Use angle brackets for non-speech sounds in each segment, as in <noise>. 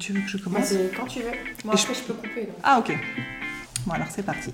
tu veux que je commence Quand tu veux. Moi, je peux couper. donc. Ah ok. Bon alors c'est parti.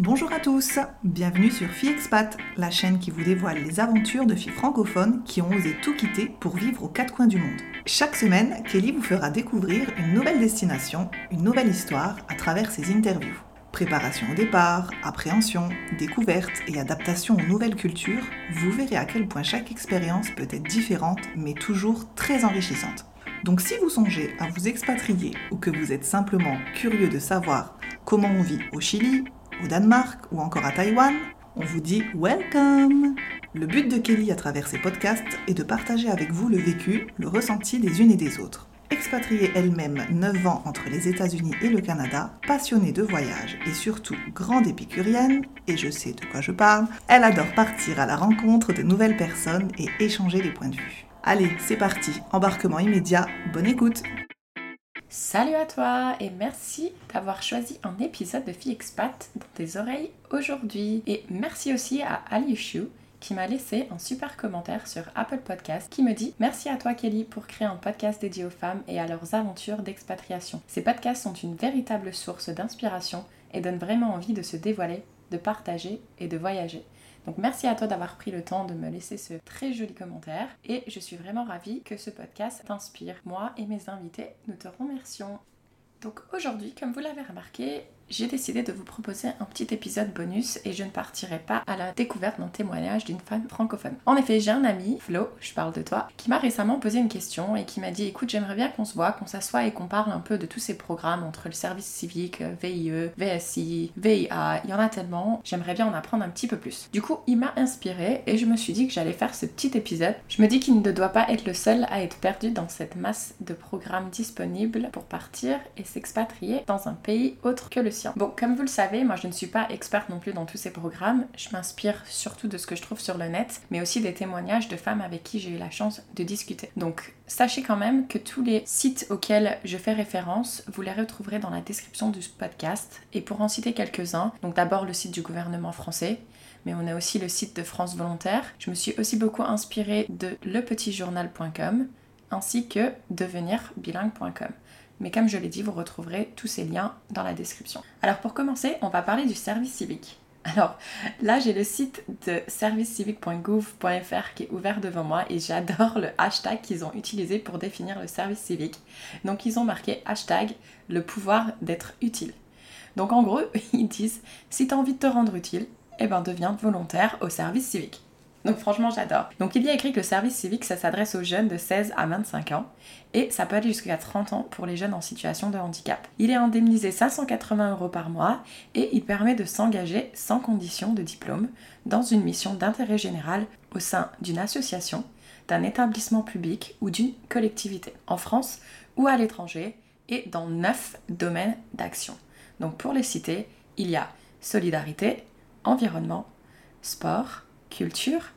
Bonjour à tous, bienvenue sur Fille Expat, la chaîne qui vous dévoile les aventures de filles francophones qui ont osé tout quitter pour vivre aux quatre coins du monde. Chaque semaine, Kelly vous fera découvrir une nouvelle destination, une nouvelle histoire à travers ses interviews. Préparation au départ, appréhension, découverte et adaptation aux nouvelles cultures, vous verrez à quel point chaque expérience peut être différente mais toujours très enrichissante. Donc si vous songez à vous expatrier ou que vous êtes simplement curieux de savoir comment on vit au Chili, au Danemark ou encore à Taïwan, on vous dit welcome Le but de Kelly à travers ses podcasts est de partager avec vous le vécu, le ressenti des unes et des autres. Expatriée elle-même 9 ans entre les États-Unis et le Canada, passionnée de voyage et surtout grande épicurienne, et je sais de quoi je parle, elle adore partir à la rencontre de nouvelles personnes et échanger des points de vue. Allez, c'est parti, embarquement immédiat, bonne écoute Salut à toi et merci d'avoir choisi un épisode de Fille Expat dans tes oreilles aujourd'hui. Et merci aussi à Aliushu qui m'a laissé un super commentaire sur Apple Podcast qui me dit Merci à toi Kelly pour créer un podcast dédié aux femmes et à leurs aventures d'expatriation. Ces podcasts sont une véritable source d'inspiration et donnent vraiment envie de se dévoiler, de partager et de voyager. Donc merci à toi d'avoir pris le temps de me laisser ce très joli commentaire et je suis vraiment ravie que ce podcast t'inspire. Moi et mes invités, nous te remercions. Donc aujourd'hui, comme vous l'avez remarqué, j'ai décidé de vous proposer un petit épisode bonus et je ne partirai pas à la découverte d'un témoignage d'une femme francophone. En effet, j'ai un ami, Flo, je parle de toi, qui m'a récemment posé une question et qui m'a dit écoute, j'aimerais bien qu'on se voit, qu'on s'assoie et qu'on parle un peu de tous ces programmes entre le service civique, VIE, VSI, VIA, il y en a tellement, j'aimerais bien en apprendre un petit peu plus. Du coup, il m'a inspiré et je me suis dit que j'allais faire ce petit épisode. Je me dis qu'il ne doit pas être le seul à être perdu dans cette masse de programmes disponibles pour partir et s'expatrier dans un pays autre que le Bon, comme vous le savez, moi je ne suis pas experte non plus dans tous ces programmes. Je m'inspire surtout de ce que je trouve sur le net, mais aussi des témoignages de femmes avec qui j'ai eu la chance de discuter. Donc, sachez quand même que tous les sites auxquels je fais référence, vous les retrouverez dans la description du podcast. Et pour en citer quelques-uns, donc d'abord le site du gouvernement français, mais on a aussi le site de France Volontaire. Je me suis aussi beaucoup inspirée de lepetitjournal.com ainsi que devenirbilingue.com. Mais comme je l'ai dit, vous retrouverez tous ces liens dans la description. Alors pour commencer, on va parler du service civique. <laughs> Alors là, j'ai le site de servicecivique.gouv.fr qui est ouvert devant moi et j'adore le hashtag qu'ils ont utilisé pour définir le service civique. Donc ils ont marqué hashtag le pouvoir d'être utile. Donc en gros, <laughs> ils disent si tu as envie de te rendre utile, eh ben deviens volontaire au service civique. Donc franchement, j'adore. Donc il y a écrit que le service civique, ça s'adresse aux jeunes de 16 à 25 ans et ça peut aller jusqu'à 30 ans pour les jeunes en situation de handicap. Il est indemnisé 580 euros par mois et il permet de s'engager sans condition de diplôme dans une mission d'intérêt général au sein d'une association, d'un établissement public ou d'une collectivité, en France ou à l'étranger et dans 9 domaines d'action. Donc pour les citer, il y a solidarité, environnement, sport, culture,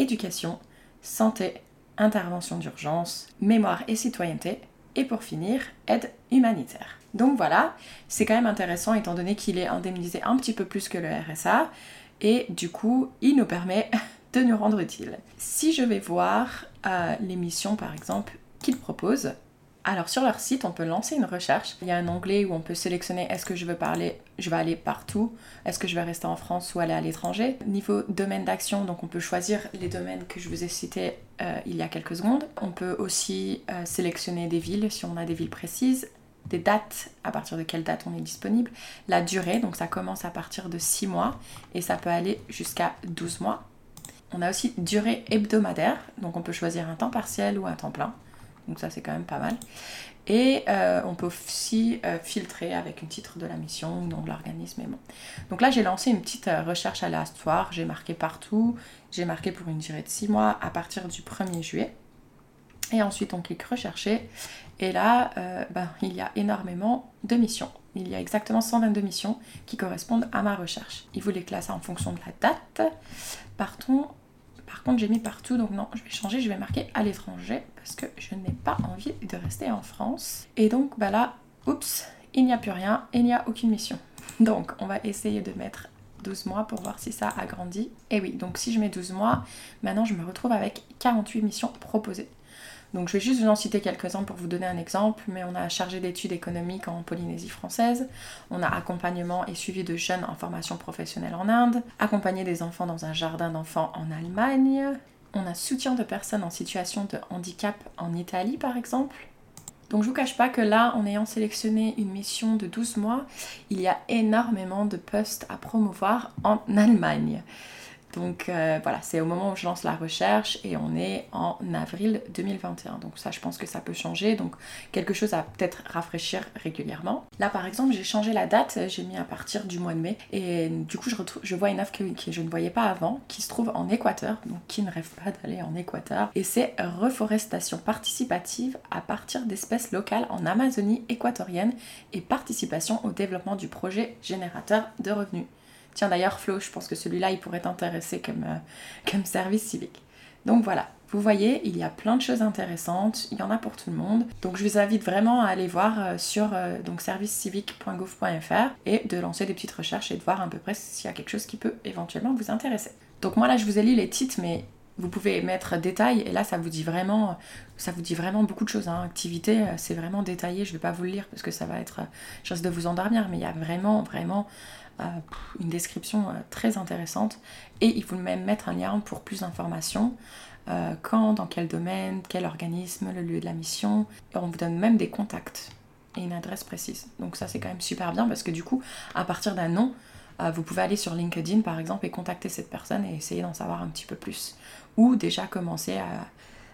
éducation, santé, intervention d'urgence, mémoire et citoyenneté, et pour finir, aide humanitaire. Donc voilà, c'est quand même intéressant étant donné qu'il est indemnisé un petit peu plus que le RSA, et du coup, il nous permet <laughs> de nous rendre utile. Si je vais voir euh, les missions par exemple qu'il propose, alors sur leur site, on peut lancer une recherche. Il y a un onglet où on peut sélectionner est-ce que je veux parler, je vais aller partout, est-ce que je vais rester en France ou aller à l'étranger? Niveau domaine d'action, donc on peut choisir les domaines que je vous ai cités euh, il y a quelques secondes. On peut aussi euh, sélectionner des villes si on a des villes précises, des dates, à partir de quelle date on est disponible, la durée, donc ça commence à partir de 6 mois et ça peut aller jusqu'à 12 mois. On a aussi durée hebdomadaire, donc on peut choisir un temps partiel ou un temps plein. Donc ça c'est quand même pas mal. Et euh, on peut aussi euh, filtrer avec un titre de la mission nom de l'organisme. Bon. Donc là j'ai lancé une petite euh, recherche aléatoire, j'ai marqué partout, j'ai marqué pour une durée de 6 mois à partir du 1er juillet. Et ensuite on clique rechercher et là ben, il y a énormément de missions. Il y a exactement 122 missions qui correspondent à ma recherche. Il vous les classe en fonction de la date. Partons par contre, j'ai mis partout, donc non, je vais changer, je vais marquer à l'étranger parce que je n'ai pas envie de rester en France. Et donc, bah là, oups, il n'y a plus rien il n'y a aucune mission. <laughs> Donc, on va essayer de mettre 12 mois pour voir si ça agrandit. Et oui, donc si je mets 12 mois, maintenant je me retrouve avec 48 missions proposées. Donc je vais juste vous en citer quelques-uns pour vous donner un exemple, mais on a chargé d'études économiques en Polynésie française, on a accompagnement et suivi de jeunes en formation professionnelle en Inde, accompagner des enfants dans un jardin d'enfants en Allemagne, on a soutien de personnes en situation de handicap en Italie par exemple. Donc je vous cache pas que là, en ayant sélectionné une mission de 12 mois, il y a énormément de postes à promouvoir en Allemagne. Donc euh, voilà, c'est au moment où je lance la recherche et on est en avril 2021. Donc ça, je pense que ça peut changer. Donc quelque chose à peut-être rafraîchir régulièrement. Là, par exemple, j'ai changé la date. J'ai mis à partir du mois de mai. Et du coup, je, vois une offre que, je ne voyais pas avant, qui se trouve en Équateur. Donc qui ne rêve pas d'aller en Équateur. Et c'est reforestation participative à partir d'espèces locales en Amazonie équatorienne et participation au développement du projet générateur de revenus. Tiens d'ailleurs Flo, je pense que celui-là il pourrait t'intéresser comme, euh, comme service civique. Donc voilà, vous voyez, il y a plein de choses intéressantes, il y en a pour tout le monde. Donc je vous invite vraiment à aller voir euh, sur euh, donc et de lancer des petites recherches et de voir à peu près s'il y a quelque chose qui peut éventuellement vous intéresser. Donc moi là je vous ai lu les titres mais vous pouvez mettre détail et là ça vous dit vraiment ça vous dit vraiment beaucoup de choses hein. activité c'est vraiment détaillé je vais pas vous le lire parce que ça va être je risque de vous endormir mais il y a vraiment vraiment euh, une description euh, très intéressante et il faut même mettre un lien pour plus d'informations. Euh, quand, dans quel domaine, quel organisme, le lieu de la mission. On vous donne même des contacts et une adresse précise. Donc ça c'est quand même super bien parce que du coup, à partir d'un nom, vous pouvez aller sur LinkedIn par exemple et contacter cette personne et essayer d'en savoir un petit peu plus. Ou déjà commencer à,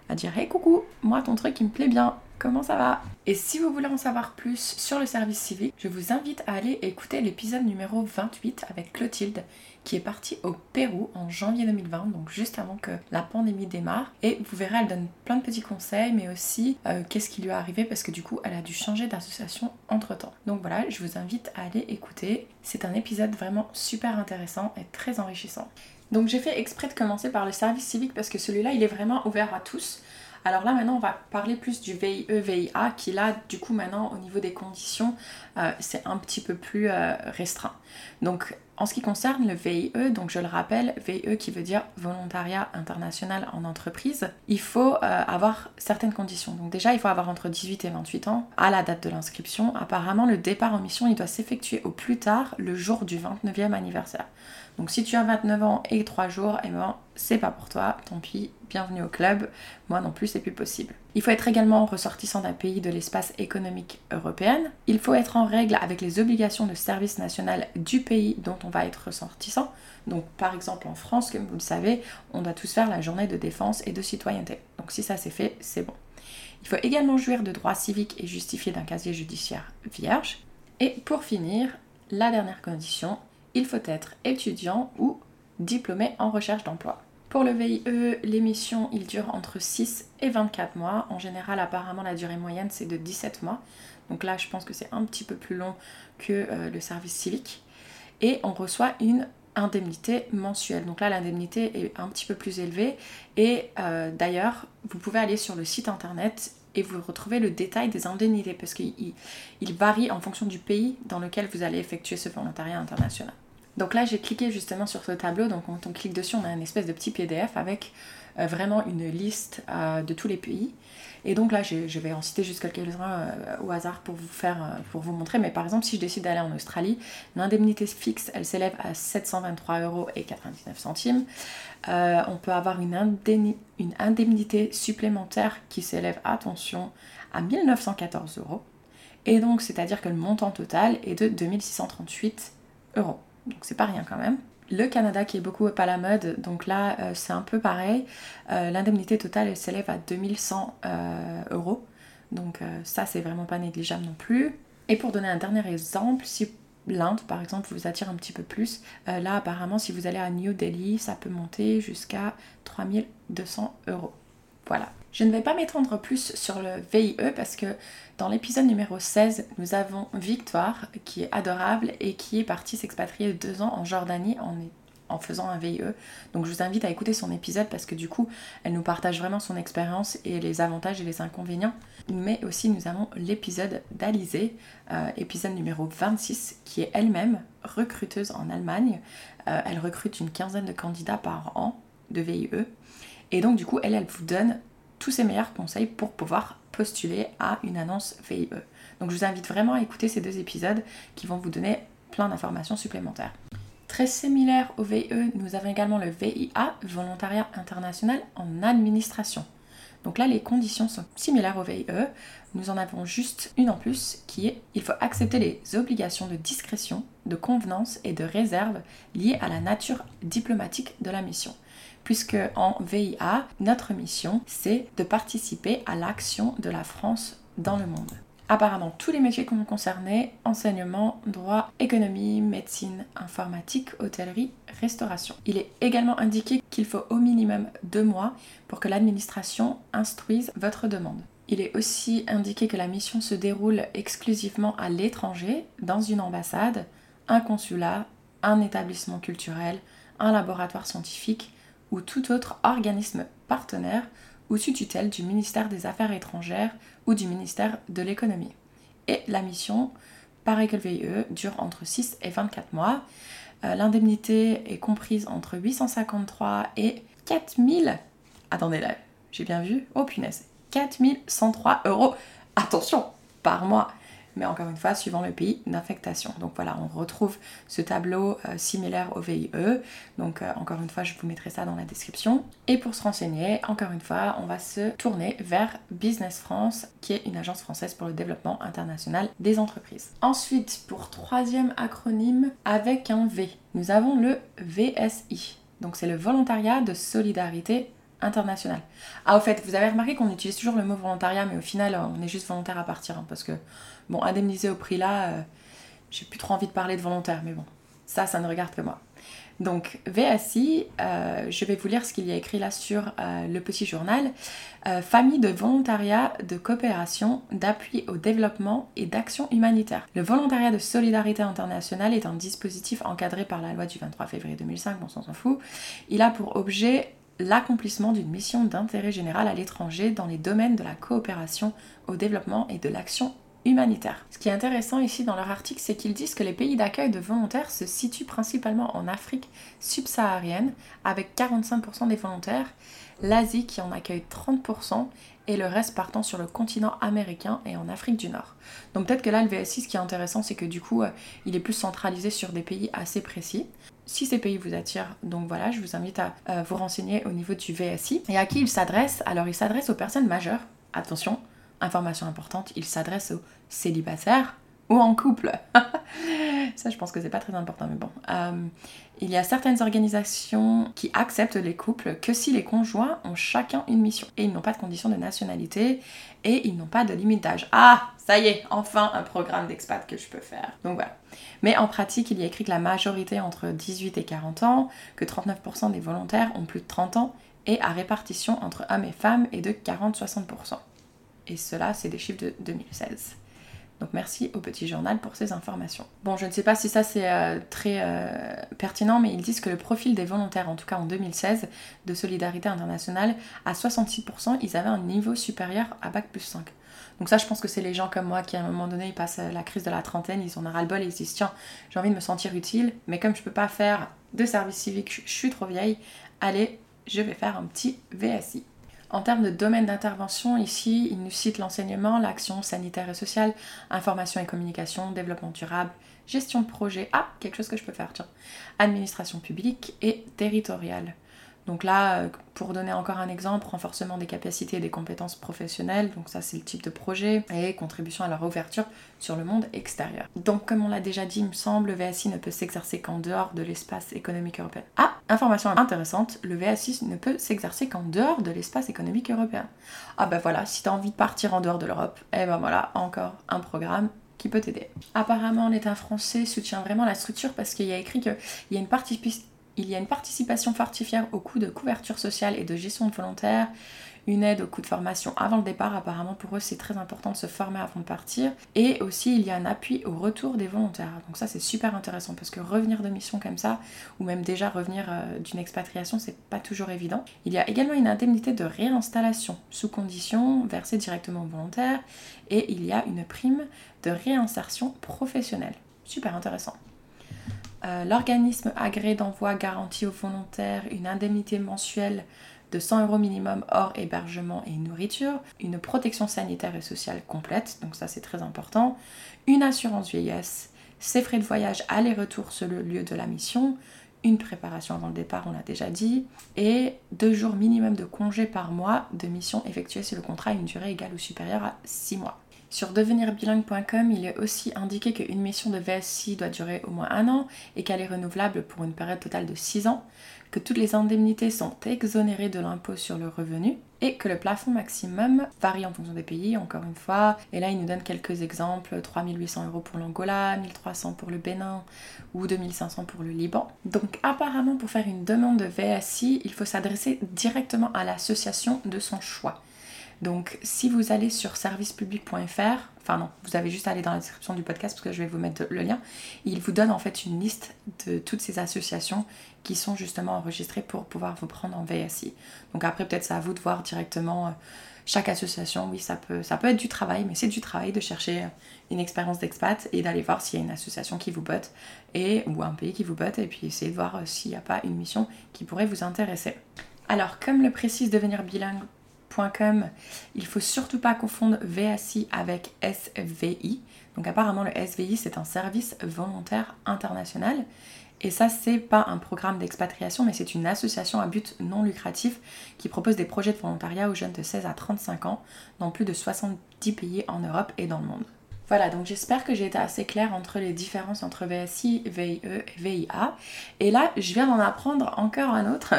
à dire Hey coucou, moi ton truc il me plaît bien, comment ça va? Et si vous voulez en savoir plus sur le service civique, je vous invite à aller écouter l'épisode numéro 28 avec Clotilde qui est partie au Pérou en janvier 2020, donc juste avant que la pandémie démarre. Et vous verrez, elle donne plein de petits conseils, mais aussi euh, qu'est-ce qui lui est arrivé parce que du coup, elle a dû changer d'association entre temps. Donc voilà, je vous invite à aller écouter. C'est un épisode vraiment super intéressant et très enrichissant. Donc j'ai fait exprès de commencer par le service civique parce que celui-là, il est vraiment ouvert à tous. Alors là maintenant on va parler plus du VIE-VIA qui là du coup maintenant au niveau des conditions euh, c'est un petit peu plus euh, restreint. Donc en ce qui concerne le VIE, donc je le rappelle, VIE qui veut dire volontariat international en entreprise, il faut euh, avoir certaines conditions. Donc déjà il faut avoir entre 18 et 28 ans à la date de l'inscription. Apparemment le départ en mission il doit s'effectuer au plus tard le jour du 29e anniversaire. Donc si tu as 29 ans et 3 jours, eh ben c'est pas pour toi, tant pis, bienvenue au club, moi non plus c'est plus possible. Il faut être également ressortissant d'un pays de l'espace économique européen. Il faut être en règle avec les obligations de service national du pays dont on va être ressortissant. Donc par exemple en France, comme vous le savez, on doit tous faire la journée de défense et de citoyenneté. Donc si ça c'est fait, c'est bon. Il faut également jouir de droits civiques et justifier d'un casier judiciaire vierge. Et pour finir, la dernière condition, il faut être étudiant ou diplômé en recherche d'emploi. Pour le VIE, l'émission il dure entre 6 et 24 mois. En général, apparemment, la durée moyenne c'est de 17 mois. Donc là, je pense que c'est un petit peu plus long que euh, le service civique. Et on reçoit une indemnité mensuelle. Donc là, l'indemnité est un petit peu plus élevée. Et euh, d'ailleurs, vous pouvez aller sur le site internet et vous retrouvez le détail des indemnités parce qu'il varie en fonction du pays dans lequel vous allez effectuer ce volontariat international. Donc là, j'ai cliqué justement sur ce tableau. Donc quand on clique dessus, on a une espèce de petit PDF avec euh, vraiment une liste euh, de tous les pays. Et donc là, je vais en citer juste quelques-uns euh, au hasard pour vous faire, pour vous montrer. Mais par exemple, si je décide d'aller en Australie, l'indemnité fixe, elle s'élève à 723 euros et 99 centimes. on peut avoir une, une indemnité supplémentaire qui s'élève, attention, à 1914 euros. Et donc, c'est-à-dire que le montant total est de 2638 euros donc c'est pas rien quand même. Le Canada qui est beaucoup pas la mode, donc là euh, c'est un peu pareil. Euh, l'indemnité totale elle s'élève à 2100 euh, euros, donc ça c'est vraiment pas négligeable non plus. Et pour donner un dernier exemple, si l'Inde par exemple vous attire un petit peu plus, là apparemment si vous allez à New Delhi ça peut monter jusqu'à 3200 euros. Voilà. Je ne vais pas m'étendre plus sur le VIE parce que dans l'épisode numéro 16, nous avons Victoire qui est adorable et qui est partie s'expatrier deux ans en Jordanie en, faisant un VIE. Donc je vous invite à écouter son épisode parce que du coup, elle nous partage vraiment son expérience et les avantages et les inconvénients. Mais aussi, nous avons l'épisode d'Alizé, euh, épisode numéro 26, qui est elle-même recruteuse en Allemagne. Euh, elle recrute une quinzaine de candidats par an de VIE. Et donc, du coup, elle, elle vous donne tous ces meilleurs conseils pour pouvoir postuler à une annonce VIE. Donc je vous invite vraiment à écouter ces deux épisodes qui vont vous donner plein d'informations supplémentaires. Très similaire au VIE, nous avons également le VIA, Volontariat international en administration. Donc là, les conditions sont similaires au VIE. Nous en avons juste une en plus qui est il faut accepter les obligations de discrétion, de convenance et de réserve liées à la nature diplomatique de la mission. Puisque en VIA, notre mission, c'est de participer à l'action de la France dans le monde. Apparemment, tous les métiers qu'on concernés, enseignement, droit, économie, médecine, informatique, hôtellerie, restauration. Il est également indiqué qu'il faut au minimum deux mois pour que l'administration instruise votre demande. Il est aussi indiqué que la mission se déroule exclusivement à l'étranger, dans une ambassade, un consulat, un établissement culturel, un laboratoire scientifique ou tout autre organisme partenaire ou sous tutelle du ministère des Affaires étrangères ou du ministère de l'économie. Et la mission, pareil que le VIE, dure entre 6 et 24 mois. Euh, l'indemnité est comprise entre 853 et 4000. Attendez là, j'ai bien vu. Oh punaise, 4103 euros. Attention, par mois mais encore une fois, suivant le pays d'affectation. Donc voilà, on retrouve ce tableau euh, similaire au VIE. Donc euh, encore une fois, je vous mettrai ça dans la description. Et pour se renseigner, encore une fois, on va se tourner vers Business France, qui est une agence française pour le développement international des entreprises. Ensuite, pour troisième acronyme, avec un V, nous avons le VSI. Donc c'est le volontariat de solidarité international. Ah, au fait, vous avez remarqué qu'on utilise toujours le mot volontariat, mais au final, on est juste volontaire à partir. Hein, parce que, bon, indemnisé au prix là, euh, j'ai plus trop envie de parler de volontaire, mais bon, ça, ça ne regarde que moi. Donc, VSI, euh, je vais vous lire ce qu'il y a écrit là sur euh, le petit journal. famille de volontariat, de coopération, d'appui au développement et d'action humanitaire. Le volontariat de solidarité internationale est un dispositif encadré par la loi du 23 février 2005, bon, on s'en fout. Il a pour objet l'accomplissement d'une mission d'intérêt général à l'étranger dans les domaines de la coopération au développement et de l'action humanitaire. Ce qui est intéressant ici dans leur article, c'est qu'ils disent que les pays d'accueil de volontaires se situent principalement en Afrique subsaharienne, avec 45% des volontaires, l'Asie qui en accueille 30%, et le reste partant sur le continent américain et en Afrique du Nord. Donc peut-être que là, le VSI, ce qui est intéressant, c'est que du coup, euh, il est plus centralisé sur des pays assez précis. Si ces pays vous attirent, donc voilà, je vous invite à euh, vous renseigner au niveau du VSI. Et à qui il s'adresse? Alors il s'adresse aux personnes majeures. Attention, information importante, il s'adresse aux célibataires ou en couple. <laughs> Ça, je pense que c'est pas très important, mais bon. Euh, il y a certaines organisations qui acceptent les couples que si les conjoints ont chacun une mission et ils n'ont pas de condition de nationalité et ils n'ont pas de limite d'âge. Ah, ça y est, enfin un programme d'expat que je peux faire. Donc voilà. Mais en pratique, il y a écrit que la majorité entre 18 et 40 ans, que 39% des volontaires ont plus de 30 ans et à répartition entre hommes et femmes est de 40-60%. Et cela, c'est des chiffres de 2016. Donc merci au petit journal pour ces informations. Bon, je ne sais pas si ça c'est euh, très euh, pertinent, mais ils disent que le profil des volontaires, en tout cas en 2016, de Solidarité Internationale, à 66%, ils avaient un niveau supérieur à Bac plus 5. Donc ça, je pense que c'est les gens comme moi qui, à un moment donné, ils passent la crise de la trentaine, ils ont un ras-le-bol et ils se disent, tiens, j'ai envie de me sentir utile, mais comme je peux pas faire de service civique, je suis trop vieille, allez, je vais faire un petit VSI. En termes de domaine d'intervention, ici, il nous cite l'enseignement, l'action sanitaire et sociale, information et communication, développement durable, gestion de projet, ah, quelque chose que je peux faire, tiens, administration publique et territoriale. Donc là, euh, pour donner encore un exemple, renforcement des capacités et des compétences professionnelles, donc ça c'est le type de projet, et contribution à leur ouverture sur le monde extérieur. Donc comme on l'a déjà dit, il me semble, le VSI ne peut s'exercer qu'en dehors de l'espace économique européen. Ah, information intéressante, le VSI ne peut s'exercer qu'en dehors de l'espace économique européen. Ah ben voilà, si tu as envie de partir en dehors de l'Europe, eh ben voilà, encore un programme qui peut t'aider. Apparemment, l'État français soutient vraiment la structure parce qu'il y a écrit qu'il y a une partie il y a une participation fortifiée au coût de couverture sociale et de gestion de volontaires, une aide au coût de formation avant le départ, apparemment pour eux c'est très important de se former avant de partir, et aussi il y a un appui au retour des volontaires. Donc ça c'est super intéressant parce que revenir de mission comme ça, ou même déjà revenir euh, d'une expatriation, c'est pas toujours évident. Il y a également une indemnité de réinstallation sous condition versée directement aux volontaires, et il y a une prime de réinsertion professionnelle. Super intéressant. Euh, l'organisme agréé d'envoi garantit aux volontaires une indemnité mensuelle de 100 euros minimum hors hébergement et nourriture, une protection sanitaire et sociale complète, donc ça c'est très important, une assurance vieillesse, ses frais de voyage aller-retour sur le lieu de la mission, une préparation avant le départ, on l'a déjà dit, et deux jours minimum de congé par mois de mission effectuée sur le contrat à une durée égale ou supérieure à 6 mois. Sur devenirbilingue.com, il est aussi indiqué qu'une mission de VSI doit durer au moins un an et qu'elle est renouvelable pour une période totale de 6 ans, que toutes les indemnités sont exonérées de l'impôt sur le revenu et que le plafond maximum varie en fonction des pays, encore une fois. Et là, il nous donne quelques exemples 3800 euros pour l'Angola, 1300 pour le Bénin ou 2500 pour le Liban. Donc, apparemment, pour faire une demande de VSI, il faut s'adresser directement à l'association de son choix. Donc si vous allez sur servicepublic.fr, enfin non, vous avez juste à aller dans la description du podcast parce que je vais vous mettre le lien, il vous donne en fait une liste de toutes ces associations qui sont justement enregistrées pour pouvoir vous prendre en VSI. Donc après peut-être c'est à vous de voir directement euh, chaque association, oui ça peut, ça peut être du travail, mais c'est du travail de chercher euh, une expérience d'expat et d'aller voir s'il y a une association qui vous botte et, ou un pays qui vous botte et puis essayer de voir euh, s'il n'y a pas une mission qui pourrait vous intéresser. Alors, comme le précise devenir bilingue il faut surtout pas confondre VSI avec SVI. Donc apparemment le SVI c'est un service volontaire international et ça c'est pas un programme d'expatriation mais c'est une association à but non lucratif qui propose des projets de volontariat aux jeunes de 16 à 35 ans dans plus de 70 pays en Europe et dans le monde. Voilà, donc j'espère que j'ai été assez claire entre les différences entre VSI, VIE et VIA. Et là, je viens d'en apprendre encore un autre,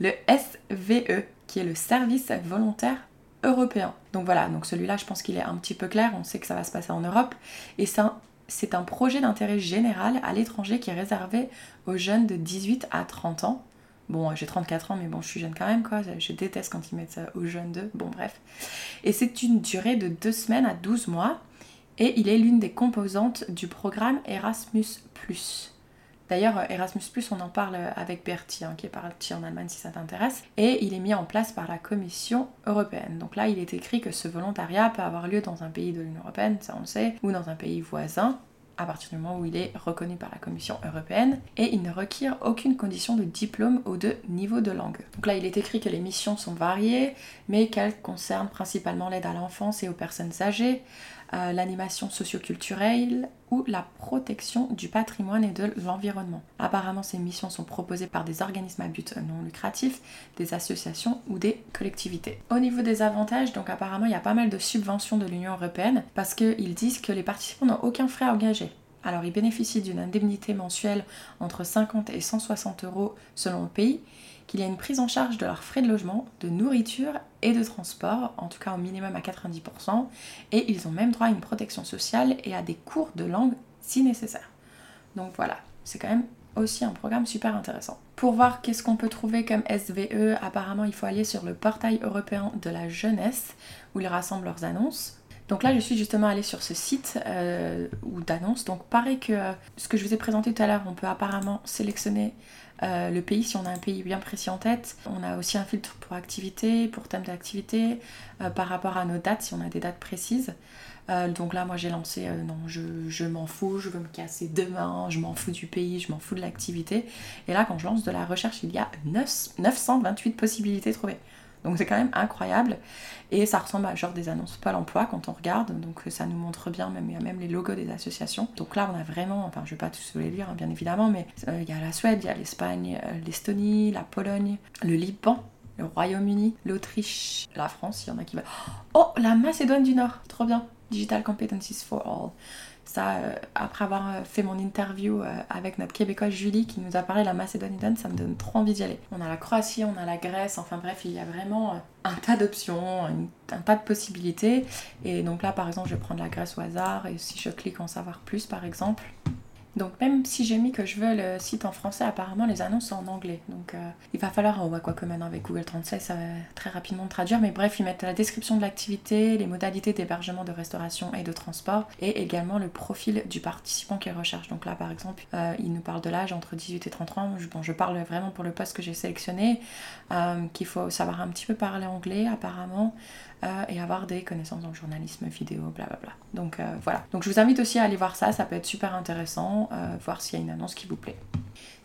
le SVE, qui est le service volontaire européen. Donc voilà, donc celui-là, je pense qu'il est un petit peu clair, on sait que ça va se passer en Europe. Et c'est un projet d'intérêt général à l'étranger qui est réservé aux jeunes de 18 à 30 ans. Bon, j'ai 34 ans, mais bon, je suis jeune quand même, quoi. Je déteste quand ils mettent ça aux jeunes d'eux. Bon, bref. Et c'est une durée de 2 semaines à 12 mois et il est l'une des composantes du programme Erasmus ⁇ D'ailleurs, Erasmus ⁇ on en parle avec Bertie, hein, qui est parti en Allemagne si ça t'intéresse, et il est mis en place par la Commission européenne. Donc là, il est écrit que ce volontariat peut avoir lieu dans un pays de l'Union européenne, ça on le sait, ou dans un pays voisin, à partir du moment où il est reconnu par la Commission européenne et il ne requiert aucune condition de diplôme ou de niveau de langue. Donc là, il est écrit que les missions sont variées, mais qu'elles concernent principalement l'aide à l'enfance et aux personnes âgées, euh, l'animation socioculturelle ou la protection du patrimoine et de l'environnement. Apparemment, ces missions sont proposées par des organismes à but non lucratif, des associations ou des collectivités. Au niveau des avantages, donc apparemment, il y a pas mal de subventions de l'Union européenne parce qu'ils disent que les participants n'ont aucun frais à engager. Alors, ils bénéficient d'une indemnité mensuelle entre 50 et 160 euros selon le pays qu'il y a une prise en charge de leurs frais de logement, de nourriture et de transport, en tout cas au minimum à 90%, et ils ont même droit à une protection sociale et à des cours de langue si nécessaire. Donc voilà, c'est quand même aussi un programme super intéressant. Pour voir qu'est-ce qu'on peut trouver comme SVE, apparemment il faut aller sur le portail européen de la jeunesse où ils rassemblent leurs annonces. Donc là, je suis justement allée sur ce site euh, d'annonces. Donc pareil que euh, ce que je vous ai présenté tout à l'heure, on peut apparemment sélectionner euh, le pays si on a un pays bien précis en tête. On a aussi un filtre pour activité, pour thème d'activité, par rapport à nos dates si on a des dates précises. donc là, moi j'ai lancé non, je, m'en fous, je veux me casser demain, je m'en fous du pays, je m'en fous de l'activité. Et là, quand je lance de la recherche, il y a 928 possibilités trouvées. Donc c'est quand même incroyable. Et ça ressemble à genre des annonces Pôle emploi quand on regarde. Donc ça nous montre bien, même, il y a même les logos des associations. Donc là, on a vraiment, enfin je vais pas tous les lire, hein, bien évidemment, mais euh, il y a la Suède, il y a l'Espagne, euh, l'Estonie, la Pologne, le Liban, le Royaume-Uni, l'Autriche, la France, il y en a qui va. Oh, la Macédoine du Nord, trop bien. Digital Competencies for All. Ça, euh, après avoir euh, fait mon interview euh, avec notre québécoise Julie qui nous a parlé de la Macédoine, ça me donne trop envie d'y aller. On a la Croatie, on a la Grèce, enfin bref, il y a vraiment un tas d'options, un tas de possibilités. Et donc là, par exemple, je vais prendre la Grèce au hasard et si je clique en savoir plus, par exemple, donc même si j'ai mis que je veux le site en français, apparemment les annonces sont en anglais. Donc euh, il va falloir, voit quoi que maintenant avec Google Translate, ça va très rapidement traduire. Mais bref, ils mettent la description de l'activité, les modalités d'hébergement, de restauration et de transport, et également le profil du participant qu'ils recherchent. Donc là par exemple, euh, ils nous parlent de l'âge entre 18 et 30 ans. Bon, je parle vraiment pour le poste que j'ai sélectionné, euh, qu'il faut savoir un petit peu parler anglais apparemment. Euh, et avoir des connaissances dans le journalisme vidéo, blablabla. Donc euh, voilà. Donc je vous invite aussi à aller voir ça, ça peut être super intéressant, euh, voir s'il y a une annonce qui vous plaît.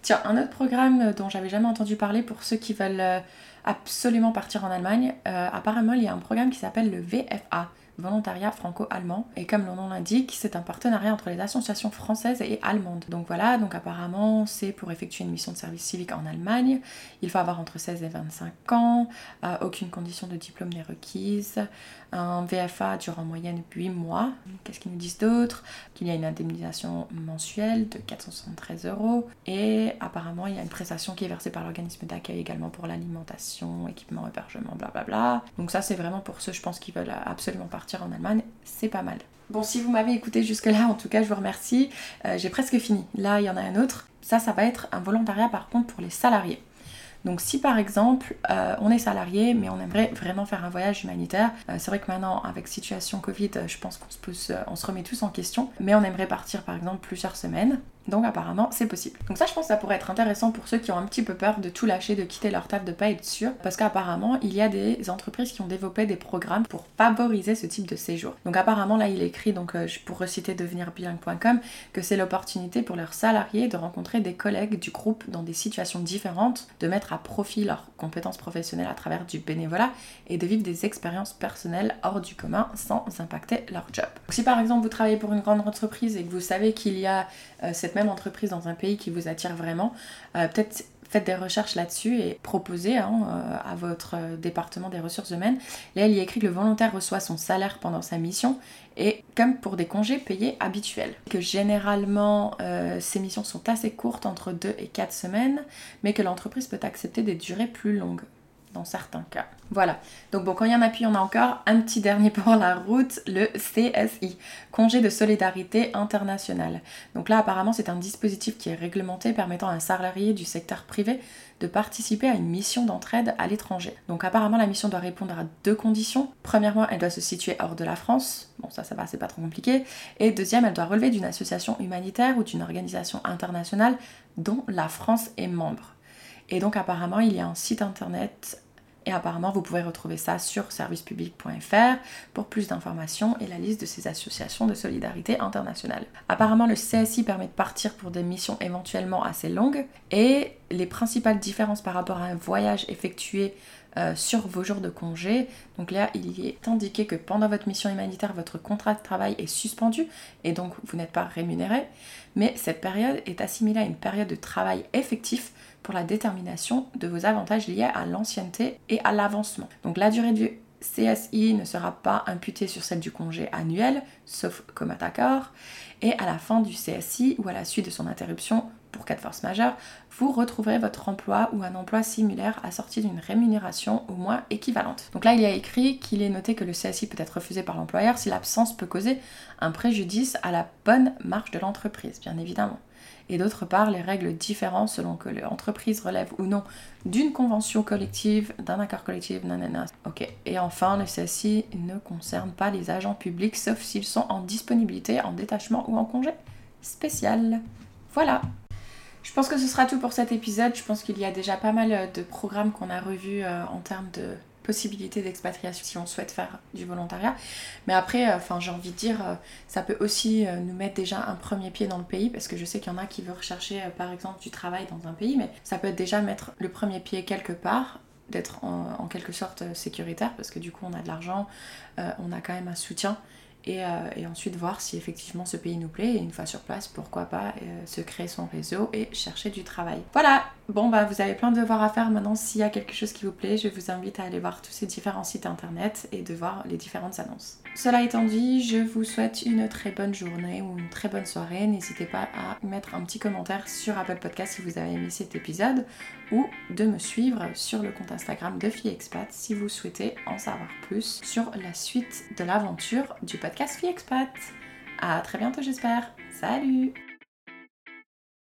Tiens, un autre programme dont j'avais jamais entendu parler pour ceux qui veulent absolument partir en Allemagne, apparemment il y a un programme qui s'appelle le VFA, volontariat franco-allemand. Et comme le nom l'indique, c'est un partenariat entre les associations françaises et allemandes. Donc voilà, donc apparemment c'est pour effectuer une mission de service civique en Allemagne. Il faut avoir entre 16 et 25 ans, euh, aucune condition de diplôme n'est requise. Un VFA dure en moyenne 8 mois. Qu'est-ce qu'ils nous disent d'autre? Qu'il y a une indemnisation mensuelle de 473 euros. Et apparemment, il y a une prestation qui est versée par l'organisme d'accueil également pour l'alimentation, équipement, hébergement, blablabla. Donc ça, c'est vraiment pour ceux, je pense, qui veulent absolument en Allemagne. C'est pas mal. Bon, si vous m'avez écouté jusque-là, en tout cas, je vous remercie. Euh, j'ai presque fini. Là, il y en a un autre. Ça, ça va être un volontariat par contre pour les salariés. Donc si par exemple euh, on est salarié mais on aimerait vraiment faire un voyage humanitaire, euh, c'est vrai que maintenant avec situation Covid, je pense qu'on se remet tous en question, mais on aimerait partir par exemple plusieurs semaines. Donc apparemment c'est possible. Donc ça je pense que ça pourrait être intéressant pour ceux qui ont un petit peu peur de tout lâcher, de quitter leur taf, de pas être sûr, parce qu'apparemment il y a des entreprises qui ont développé des programmes pour favoriser ce type de séjour. Donc apparemment là il écrit, donc euh, pour reciter devenirbilingue.com, que c'est l'opportunité pour leurs salariés de rencontrer des collègues du groupe dans des situations différentes, de mettre à profit leurs compétences professionnelles à travers du bénévolat et de vivre des expériences personnelles hors du commun sans impacter leur job. Donc, si par exemple vous travaillez pour une grande entreprise et que vous savez qu'il y a euh, cette même entreprise dans un pays qui vous attire vraiment, euh, peut-être faites des recherches là-dessus et proposez hein, euh, à votre département des ressources humaines. Là, il y a écrit que le volontaire reçoit son salaire pendant sa mission et comme pour des congés payés habituels. Que généralement, euh, ces missions sont assez courtes, entre 2 et 4 semaines, mais que l'entreprise peut accepter des durées plus longues dans certains cas. Voilà. Donc bon, quand il y en a plus, il y en a encore un petit dernier <laughs> pour la route, le CSI, Congé de solidarité internationale. Donc là, apparemment, c'est un dispositif qui est réglementé permettant à un salarié du secteur privé de participer à une mission d'entraide à l'étranger. Donc apparemment, la mission doit répondre à deux conditions. Premièrement, elle doit se situer hors de la France. Bon, ça, ça va, c'est pas trop compliqué. Et deuxième, elle doit relever d'une association humanitaire ou d'une organisation internationale dont la France est membre. Et donc apparemment, il y a un site internet et apparemment, vous pouvez retrouver ça sur servicepublic.fr pour plus d'informations et la liste de ces associations de solidarité internationale. Apparemment, le CSI permet de partir pour des missions éventuellement assez longues et les principales différences par rapport à un voyage effectué euh, sur vos jours de congé. Donc là, il y est indiqué que pendant votre mission humanitaire, votre contrat de travail est suspendu et donc vous n'êtes pas rémunéré. Mais cette période est assimilée à une période de travail effectif pour la détermination de vos avantages liés à l'ancienneté et à l'avancement. Donc la durée du CSI ne sera pas imputée sur celle du congé annuel, sauf comme accord, et à la fin du CSI ou à la suite de son interruption pour cas de force majeure, vous retrouverez votre emploi ou un emploi similaire assorti d'une rémunération au moins équivalente. Donc là, il y a écrit qu'il est noté que le CSI peut être refusé par l'employeur si l'absence peut causer un préjudice à la bonne marche de l'entreprise, bien évidemment et d'autre part les règles différentes selon que l'entreprise relève ou non d'une convention collective, d'un accord collectif, nanana. Ok. Et enfin, le CSI ne concerne pas les agents publics sauf s'ils sont en disponibilité, en détachement ou en congé spécial. Voilà. Je pense que ce sera tout pour cet épisode. Je pense qu'il y a déjà pas mal de programmes qu'on a revus euh, en termes de possibilité d'expatriation si on souhaite faire du volontariat. Mais après, euh, enfin, j'ai envie de dire, euh, ça peut aussi euh, nous mettre déjà un premier pied dans le pays, parce que je sais qu'il y en a qui veulent rechercher, par exemple, du travail dans un pays, mais ça peut être déjà mettre le premier pied quelque part d'être en, quelque sorte sécuritaire parce que du coup on a de l'argent, on a quand même un soutien euh, et, ensuite voir si effectivement ce pays nous plaît et une fois sur place pourquoi pas euh, se créer son réseau et chercher du travail. Voilà, bon bah vous avez plein de devoirs à faire maintenant s'il y a quelque chose qui vous plaît je vous invite à aller voir tous ces différents sites internet et de voir les différentes annonces. Cela étant dit je vous souhaite une très bonne journée ou une très bonne soirée n'hésitez pas à mettre un petit commentaire sur Apple Podcast si vous avez aimé cet épisode ou de me suivre sur le compte Instagram de Fille Expat si vous souhaitez en savoir plus sur la suite de l'aventure du podcast Fille Expat. À très bientôt j'espère. Salut